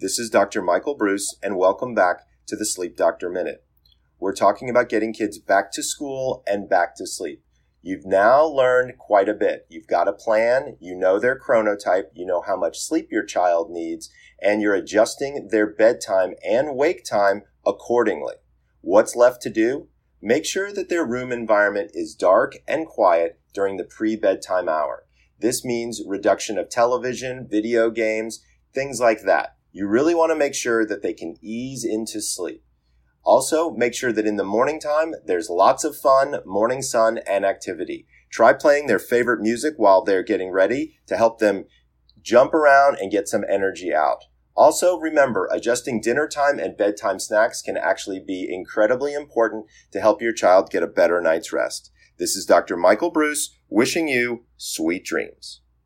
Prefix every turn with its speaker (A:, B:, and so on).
A: This is Dr. Michael Breus, and welcome back to the Sleep Doctor Minute. We're talking about getting kids back to school and back to sleep. You've now learned quite a bit. You've got a plan, you know their chronotype, you know how much sleep your child needs, and you're adjusting their bedtime and wake time accordingly. What's left to do? Make sure that their room environment is dark and quiet during the pre bedtime hour. This means reduction of television, video games, things like that. You really want to make sure that they can ease into sleep. Also, make sure that in the morning time, there's lots of fun, morning sun, and activity. Try playing their favorite music while they're getting ready to help them jump around and get some energy out. Also, remember, adjusting dinner time and bedtime snacks can actually be incredibly important to help your child get a better night's rest. This is Dr. Michael Breus wishing you sweet dreams.